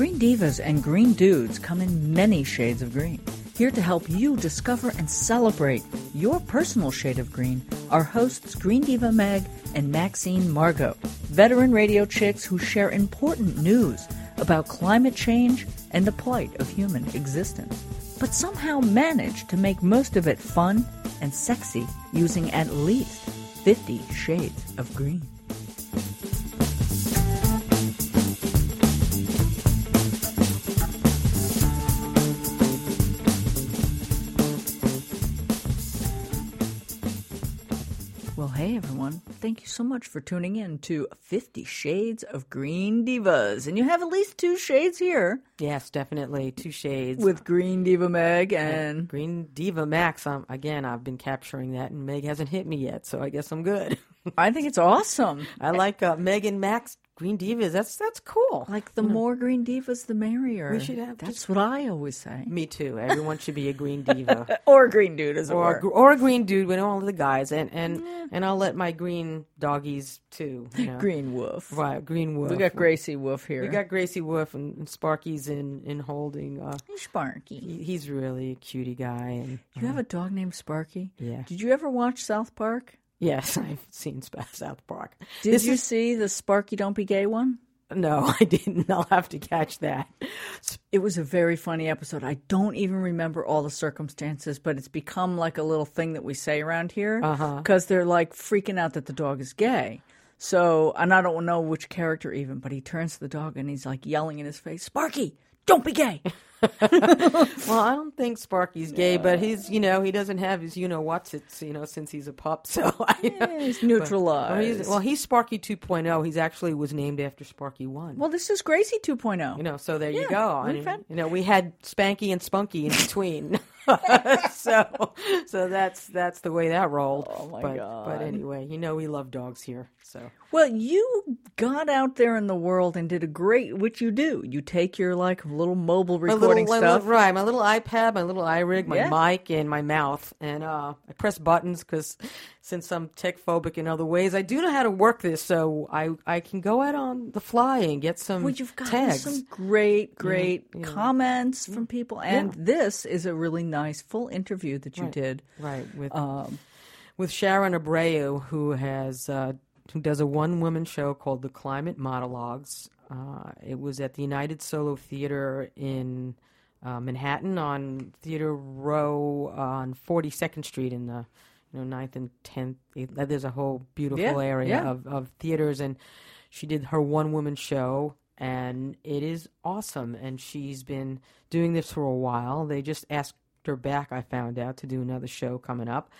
Green Divas and Green Dudes come in many shades of green. Here to help you discover and celebrate your personal shade of green are hosts Green Diva Meg and Maxine Margot, veteran radio chicks who share important news about climate change and the plight of human existence, but somehow manage to make most of it fun and sexy using at least 50 shades of green. Well, hey everyone. Thank you so much for tuning in to 50 Shades of Green Divas. And you have at least two shades here Yes, definitely. Two shades. with Green Diva Meg and Green Diva Max. Um, again, I've been capturing that, and Meg hasn't hit me yet, so I guess I'm good. I think it's awesome. I like uh, Meg and Max Green Divas. That's that's cool. Like the more Green Divas, the merrier. We should have That's just- what I always say. Me too. Everyone should be a Green Diva. Or a Green Dude, as Or, a or a green dude We know all of the guys, and and, and I'll let my green doggies too. You know? Green Wolf. right? Green wolf. We got Gracie Wolf here. We got Gracie Wolf and, and Sparky's in in holding. Uh, Sparky. he, he's really a cutie guy, and You have a dog named Sparky? Yeah. Did you ever watch South Park? Yes, I've seen South Park. Did This you is- see the Sparky Don't Be Gay one? No, I didn't. I'll have to catch that. It was a very funny episode. I don't even remember all the circumstances, but it's become like a little thing that we say around here uh-huh. because they're like freaking out that the dog is gay. So, and I don't know which character even, but he turns to the dog and he's like yelling in his face, Sparky, don't be gay. Well, I don't think Sparky's gay, but he's, you know, he doesn't have his, you know, what's it's you know, since he's a pup. So I, Yeah, he's Well, neutralized. he's, well, he's Sparky 2.0. He's actually was named after Sparky 1. Well, this is Gracie oh. 2.0. you know, so there you go. I mean, you know, we had Spanky and Spunky in between. so, so that's that's the way that rolled. Oh, my but, God. But anyway, you know, we love dogs here. So Well, you got out there in the world and did a great, which you do. You take your like little mobile my recording little, stuff. right? My little iPad, my little iRig, my Yeah. mic, and my mouth, and uh, I press buttons because since I'm tech phobic in other ways, I do know how to work this, so I I can go out on the fly and get some Well, you've gotten tags. some great, great comments from people, and this is a really nice full interview that you did. Right with Um, with Sharon Abreu, who has uh, who does a one woman show called The Climate Monologues. Uh, it was at the United Solo Theater in uh, Manhattan on Theater Row on Forty Second Street in the you know 9th and tenth. There's a whole beautiful Yeah, area yeah. of, of theaters, and she did her one woman show. And it is awesome. And she's been doing this for a while. They just asked her back, I found out, to do another show coming up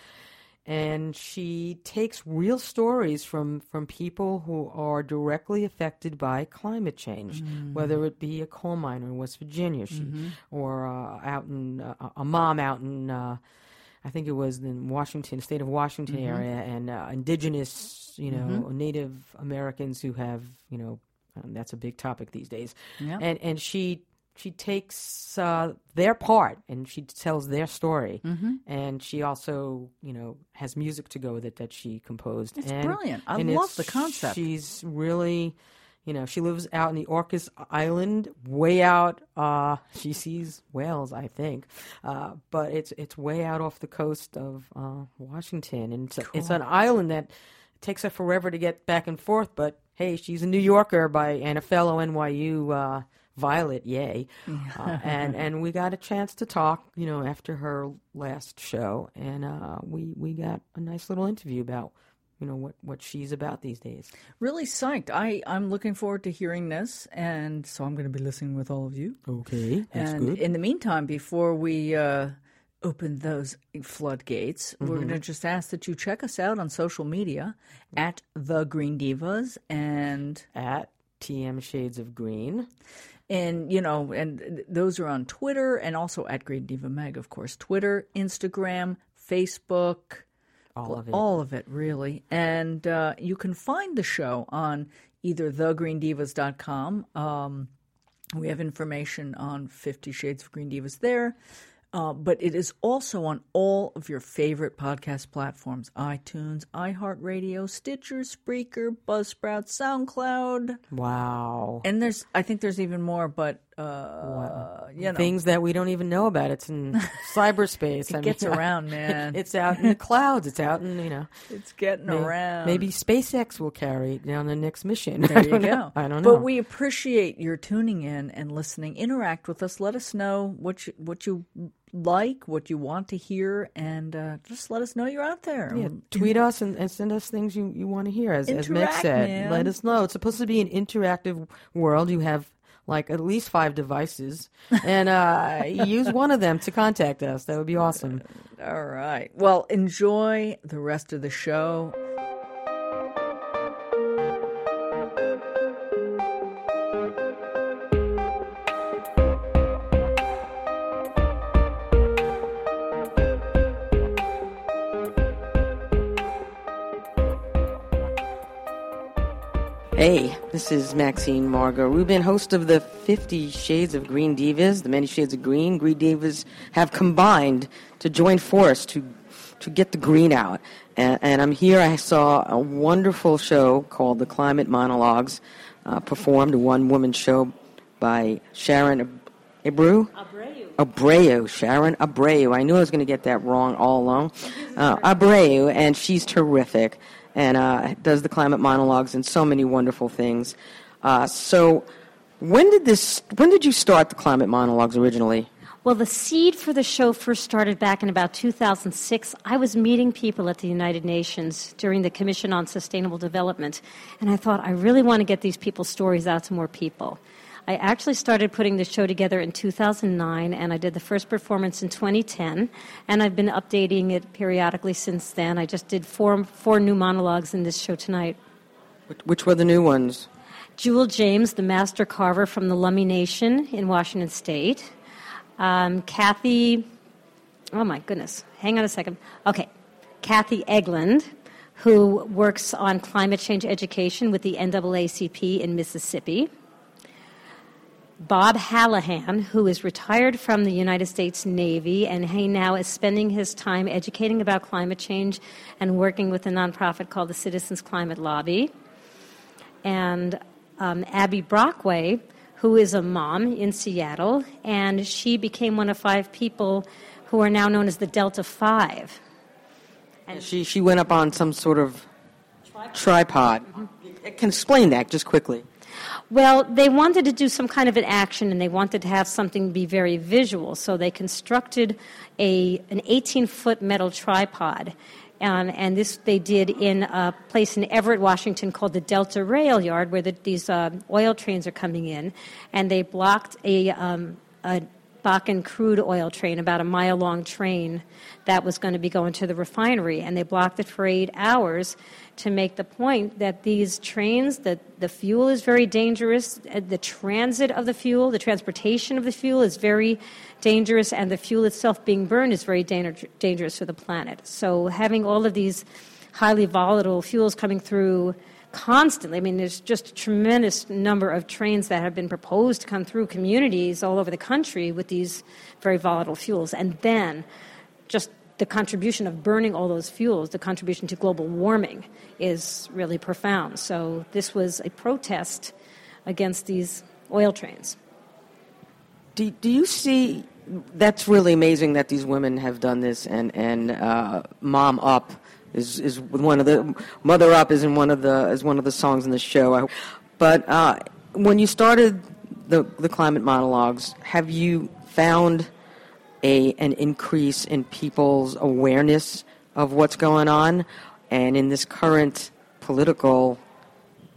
and she takes real stories from from people who are directly affected by climate change, whether it be a coal miner in West Virginia, she, or uh, out in uh, a mom out in. Uh, I think it was in Washington, state of Washington area, and uh, indigenous, you know, Native Americans who have, you know, um, that's a big topic these days. Yeah. And and she she takes uh, their part and she tells their story, Mm-hmm. and she also, you know, has music to go with it that she composed. It's and, brilliant. I love the concept. She's really. You know, she lives out in the Orcas Island, way out. Uh, she sees whales, I think, uh, but it's it's way out off the coast of uh, Washington, and it's, a, it's an island that takes her forever to get back and forth. But hey, she's a New Yorker by and a fellow NYU uh, Violet, yay! Uh, and and we got a chance to talk, you know, after her last show, and uh, we we got a nice little interview about you know what what she's about these days. really psyched. I I'm looking forward to hearing this, and so I'm going to be listening with all of you. Okay, and in the meantime, before we uh, open those floodgates, we're going to just ask that you check us out on social media at the Green Divas and At TM Shades of Green. And you know and those are on Twitter and also at Green Diva Meg, of course. Twitter, Instagram, Facebook, All of it. all of it really. And uh, you can find the show on either thegreendivas.com. Um, we have information on Fifty Shades of Green Divas there. Uh, but it is also on all of your favorite podcast platforms iTunes, iHeartRadio, Stitcher, Spreaker, Buzzsprout, SoundCloud. Wow. And there's, I think there's even more, but, uh, you know. Things that we don't even know about. It's in cyberspace. it gets around, man. It's out in the clouds. It's out in, you know. It's getting may- around. Maybe SpaceX will carry it down the next mission. There you go. know. I don't know. But we appreciate your tuning in and listening. Interact with us. Let us know what you, what you like, what you want to hear, and uh, just let us know you're out there. Yeah, tweet us and, and send us things you, you want to hear. As, as Meg said, man. let us know. It's supposed to be an interactive world. You have like at least five devices, and uh, use one of them to contact us. That would be awesome. All right. Well, enjoy the rest of the show. This is Maxine Margot Rubin, host of the Fifty Shades of Green Divas. The Many Shades of Green, Green Divas have combined to join force to to get the green out. And, and I'm here. I saw a wonderful show called The Climate Monologues, uh, performed a one-woman show by Sharon Ab- Abreu. Abreu, Sharon Abreu. I knew I was going to get that wrong all along. Uh, Abreu, and she's terrific and uh, does the climate monologues and so many wonderful things. Uh, so, when did this? When did you start the climate monologues originally? Well, the seed for the show first started back in about 2006. I was meeting people at the United Nations during the Commission on Sustainable Development, and I thought, I really want to get these people's stories out to more people. I actually started putting the show together in 2009, and I did the first performance in 2010, and I've been updating it periodically since then. I just did four, four new monologues in this show tonight. Which, were the new ones? Jewel James, the master carver from the Lummi Nation in Washington State. Um, Kathy, oh my goodness, hang on a second. Okay, Kathy Egland, who works on climate change education with the NAACP in Mississippi. Bob Hallahan, who is retired from the United States Navy, and he now is spending his time educating about climate change and working with a nonprofit called the Citizens Climate Lobby. And um, Abby Brockway, who is a mom in Seattle, and she became one of five people who are now known as the Delta Five. And she she went up on some sort of tripod. Can explain that just quickly. Well, they wanted to do some kind of an action and they wanted to have something be very visual, so they constructed a, an 18 foot metal tripod. Um, and this they did in a place in Everett, Washington called the Delta Rail Yard, where the, these uh, oil trains are coming in. And they blocked a, um, a Bakken crude oil train, about a mile long train that was going to be going to the refinery. And they blocked it for eight hours to make the point that these trains, that the fuel is very dangerous, uh, the transit of the fuel, the transportation of the fuel is very dangerous, and the fuel itself being burned is very danger- dangerous for the planet. So having all of these highly volatile fuels coming through constantly. I mean, there's just a tremendous number of trains that have been proposed to come through communities all over the country with these very volatile fuels. And then just the contribution of burning all those fuels, the contribution to global warming, is really profound. So this was a protest against these oil trains. Do, do you see? That's really amazing that these women have done this, and and uh, "Mom Up" is is one of the "Mother Up" is in one of the is one of the songs in the show. But uh, when you started the the climate monologues, have you found a an increase in people's awareness of what's going on, and in this current political,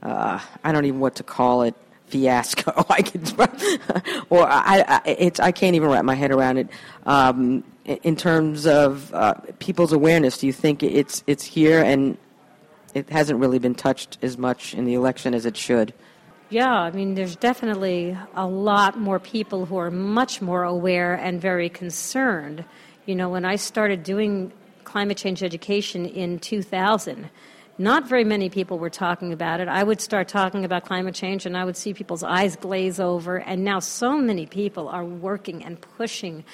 uh, I don't even what to call it, fiasco. I could, or I, I, it's I can't even wrap my head around it. Um, in terms of uh, people's awareness, do you think it's it's here and it hasn't really been touched as much in the election as it should? Yeah, I mean, there's definitely a lot more people who are much more aware and very concerned. You know, when I started doing climate change education in 2000, Not very many people were talking about it. I would start talking about climate change and I would see people's eyes glaze over. And now so many people are working and pushing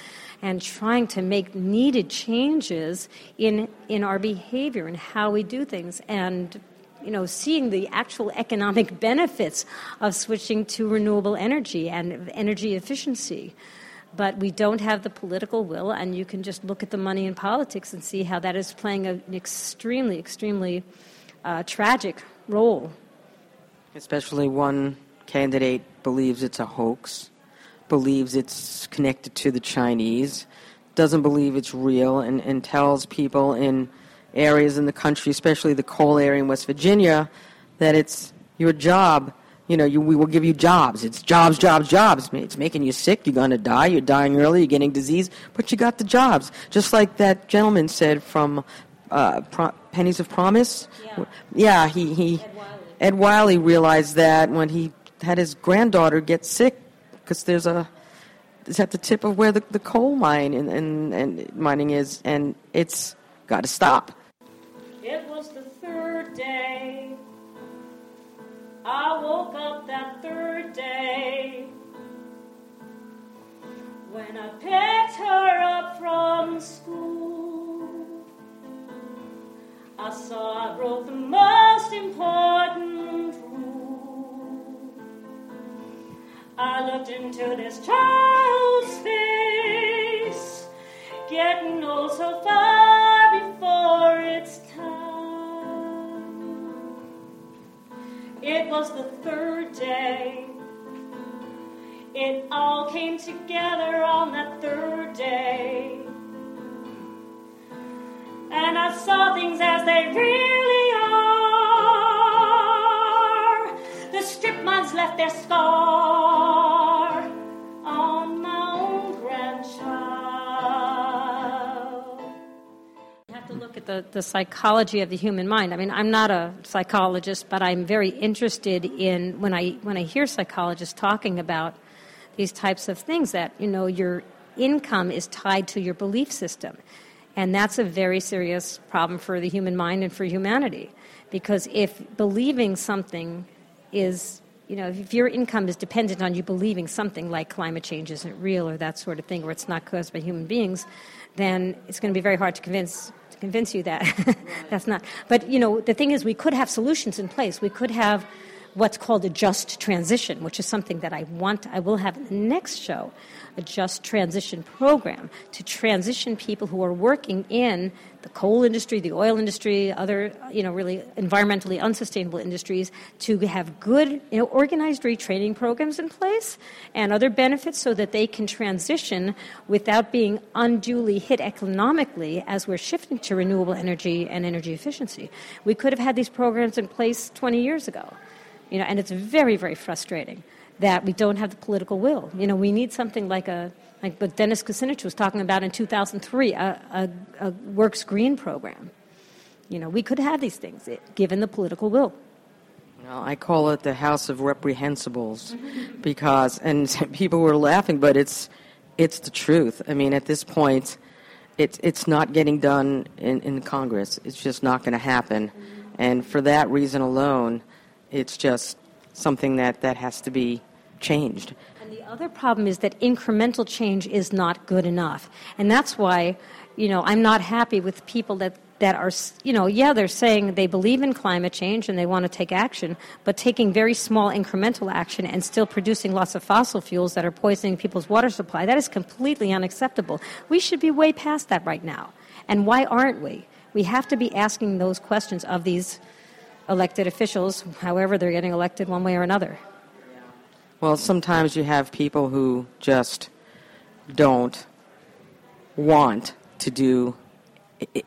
and trying to make needed changes in, in our behavior and how we do things. And you know, seeing the actual economic benefits of switching to renewable energy and energy efficiency but we don't have the political will, and you can just look at the money in politics and see how that is playing an extremely, extremely uh, tragic role. Especially one candidate believes it's a hoax, believes it's connected to the Chinese, doesn't believe it's real, and, and tells people in areas in the country, especially the coal area in West Virginia, that it's your job you know, you, we will give you jobs. It's jobs, jobs, jobs. It's making you sick. You're going to die. You're dying early. You're getting disease. But you got the jobs. Just like that gentleman said from uh, Pro- Pennies of Promise. Yeah, yeah he, he Ed Wiley. Ed Wiley realized that when he had his granddaughter get sick because there's a it's at the tip of where the, the coal mine and, and, and mining is, and it's got to stop. It was the third day I woke up that third day when I picked her up from school. I saw I broke the most important rule. I looked into this child's face, getting old so far before its time. It was the third day. It all came together on that third day. And I saw things as they really are. The strip mines left their scar on my own grandchild. You have to look at the, the psychology of the human mind. I mean, I'm not a psychologist, but I'm very interested in when I when I hear psychologists talking about these types of things that you know your income is tied to your belief system, and that's a very serious problem for the human mind and for humanity, because if believing something is you know, if your income is dependent on you believing something like climate change isn't real or that sort of thing, or it's not caused by human beings, then it's going to be very hard to convince convince you that that's not. But you know, the thing is, we could have solutions in place. We could have what's called a just transition, which is something that I want. I will have in the next show, a just transition program to transition people who are working in the coal industry, the oil industry, other you know really environmentally unsustainable industries to have good you know, organized retraining programs in place and other benefits so that they can transition without being unduly hit economically as we're shifting to renewable energy and energy efficiency. We could have had these programs in place 20 years ago. You know, and it's very, very frustrating that we don't have the political will. You know, we need something like a like what Dennis Kucinich was talking about in 2003, a, a, a Works Green program. You know, we could have these things eh, given the political will. I call it the House of Reprehensibles because, and people were laughing, but it's it's the truth. I mean, at this point, it's it's not getting done in, in Congress. It's just not going to happen, and for that reason alone, it's just something that that has to be changed. And the other problem is that incremental change is not good enough. And that's why, you know, I'm not happy with people that, that are, you know, yeah, they're saying they believe in climate change and they want to take action, but taking very small incremental action and still producing lots of fossil fuels that are poisoning people's water supply, that is completely unacceptable. We should be way past that right now. And why aren't we? We have to be asking those questions of these elected officials, however they're getting elected one way or another. Well, sometimes you have people who just don't want to do.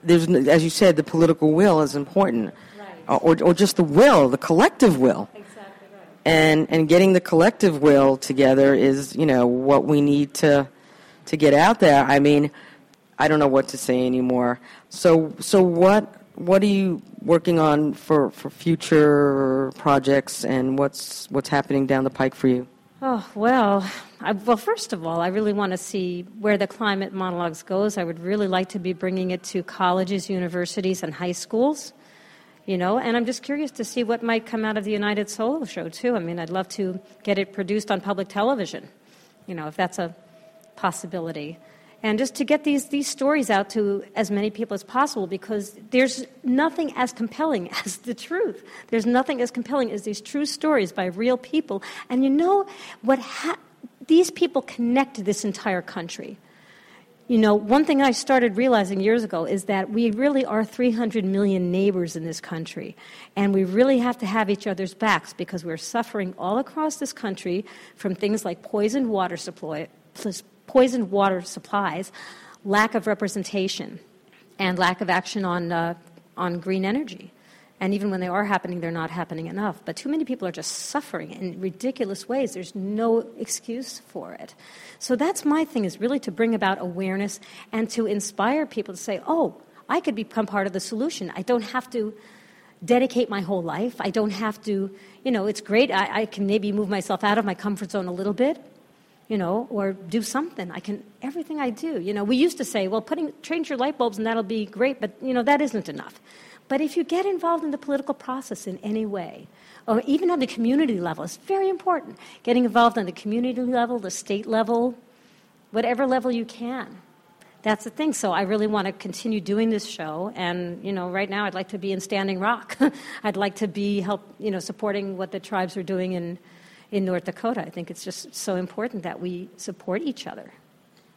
There's, as you said, the political will is important, Right. Uh, or, or just the will, the collective will. Exactly right. and and getting the collective will together is you know what we need to to get out there i mean i don't know what to say anymore so so what what are you working on for for future projects and what's what's happening down the pike for you Oh, well, I, well, first of all, I really want to see where the climate monologues goes. I would really like to be bringing it to colleges, universities, and high schools. you know and i'm just curious to see what might come out of the united solo show too i mean i'd love to get it produced on public television you know if that's a possibility and just to get these, these stories out to as many people as possible because there's nothing as compelling as the truth. There's nothing as compelling as these true stories by real people. And you know what? Ha- these people connect this entire country. You know, one thing I started realizing years ago is that we really are 300 million neighbors in this country. And we really have to have each other's backs because we're suffering all across this country from things like poisoned water supply, poisoned water supplies, lack of representation, and lack of action on, uh, on green energy. And even when they are happening, they're not happening enough. But too many people are just suffering in ridiculous ways. There's no excuse for it. So that's my thing is really to bring about awareness and to inspire people to say, oh, I could become part of the solution. I don't have to dedicate my whole life. I don't have to, you know, it's great. I, I can maybe move myself out of my comfort zone a little bit you know, or do something. I can, everything I do. You know, we used to say, well, putting, change your light bulbs and that'll be great, but, you know, that isn't enough. But if you get involved in the political process in any way, or even on the community level, it's very important. Getting involved on the community level, the state level, whatever level you can. That's the thing. So I really want to continue doing this show, and you know, right now I'd like to be in Standing Rock. I'd like to be help, you know, supporting what the tribes are doing in in North Dakota. I think it's just so important that we support each other.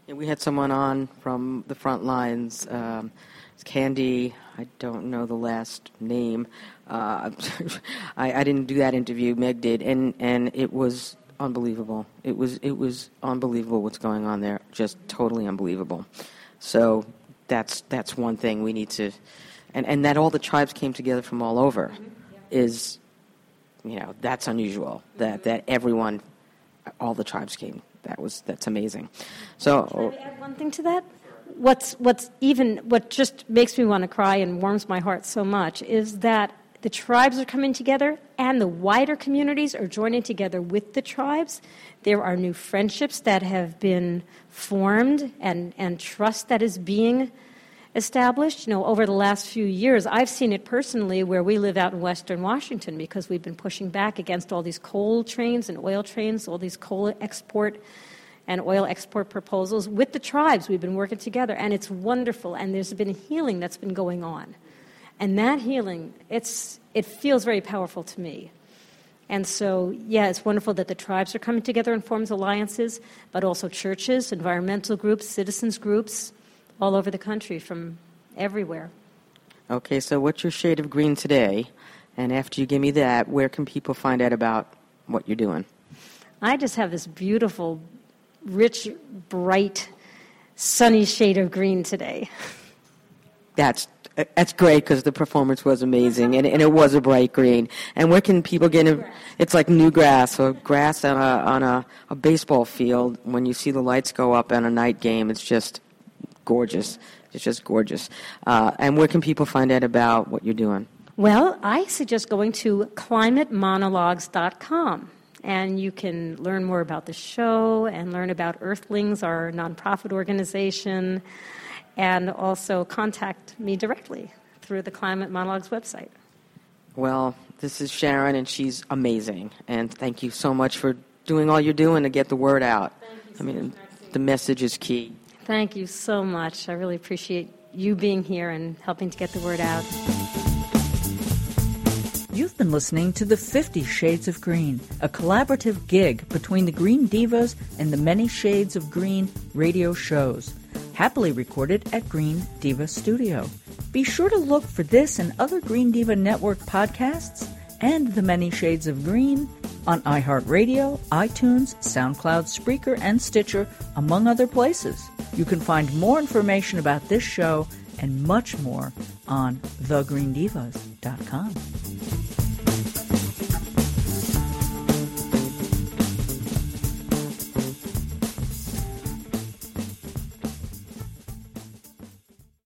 Yeah, we had someone on from the front lines. Um, Candy, I don't know the last name. Uh, I, I, didn't do that interview. Meg did, and and it was unbelievable. It was it was unbelievable what's going on there. Just totally unbelievable. So that's that's one thing we need to, and and that all the tribes came together from all over, mm-hmm. is you know that's unusual that that everyone all the tribes came. That was that's amazing. So Can I add one thing to that? What's what's even what just makes me want to cry and warms my heart so much is that the tribes are coming together and the wider communities are joining together with the tribes. There are new friendships that have been formed and and trust that is being established. You know, over the last few years, I've seen it personally where we live out in Western Washington because we've been pushing back against all these coal trains and oil trains, all these coal export and oil export proposals with the tribes. We've been working together, and it's wonderful. And there's been healing that's been going on, and that healing, it's it feels very powerful to me. And so, yeah, it's wonderful that the tribes are coming together and forms alliances, but also churches, environmental groups, citizens groups, all over the country from everywhere. Okay, so what's your shade of green today? And after you give me that, where can people find out about what you're doing? I just have this beautiful, rich, bright, sunny shade of green today. That's that's great because the performance was amazing and, and it was a bright green. And where can people get it? It's like new grass or grass on a on a, a baseball field. When you see the lights go up on a night game, it's just gorgeous. It's just gorgeous. Uh, and where can people find out about what you're doing? Well, I suggest going to climatemonologues.com. And you can learn more about the show and learn about Irthlingz, our nonprofit organization, and also contact me directly through the Climate Monologues website. Well, this is Sharon, and she's amazing. And thank you so much for doing all you're doing to get the word out. I mean, the message is key. Thank you so much. I really appreciate you being here and helping to get the word out. You've been listening to the Fifty Shades of Green, a collaborative gig between the Green Divas and the Many Shades of Green radio shows, happily recorded at Green Diva Studio. Be sure to look for this and other Green Diva Network podcasts and the Many Shades of Green on iHeartRadio, iTunes, SoundCloud, Spreaker, and Stitcher, among other places. You can find more information about this show and much more on thegreendivas.com.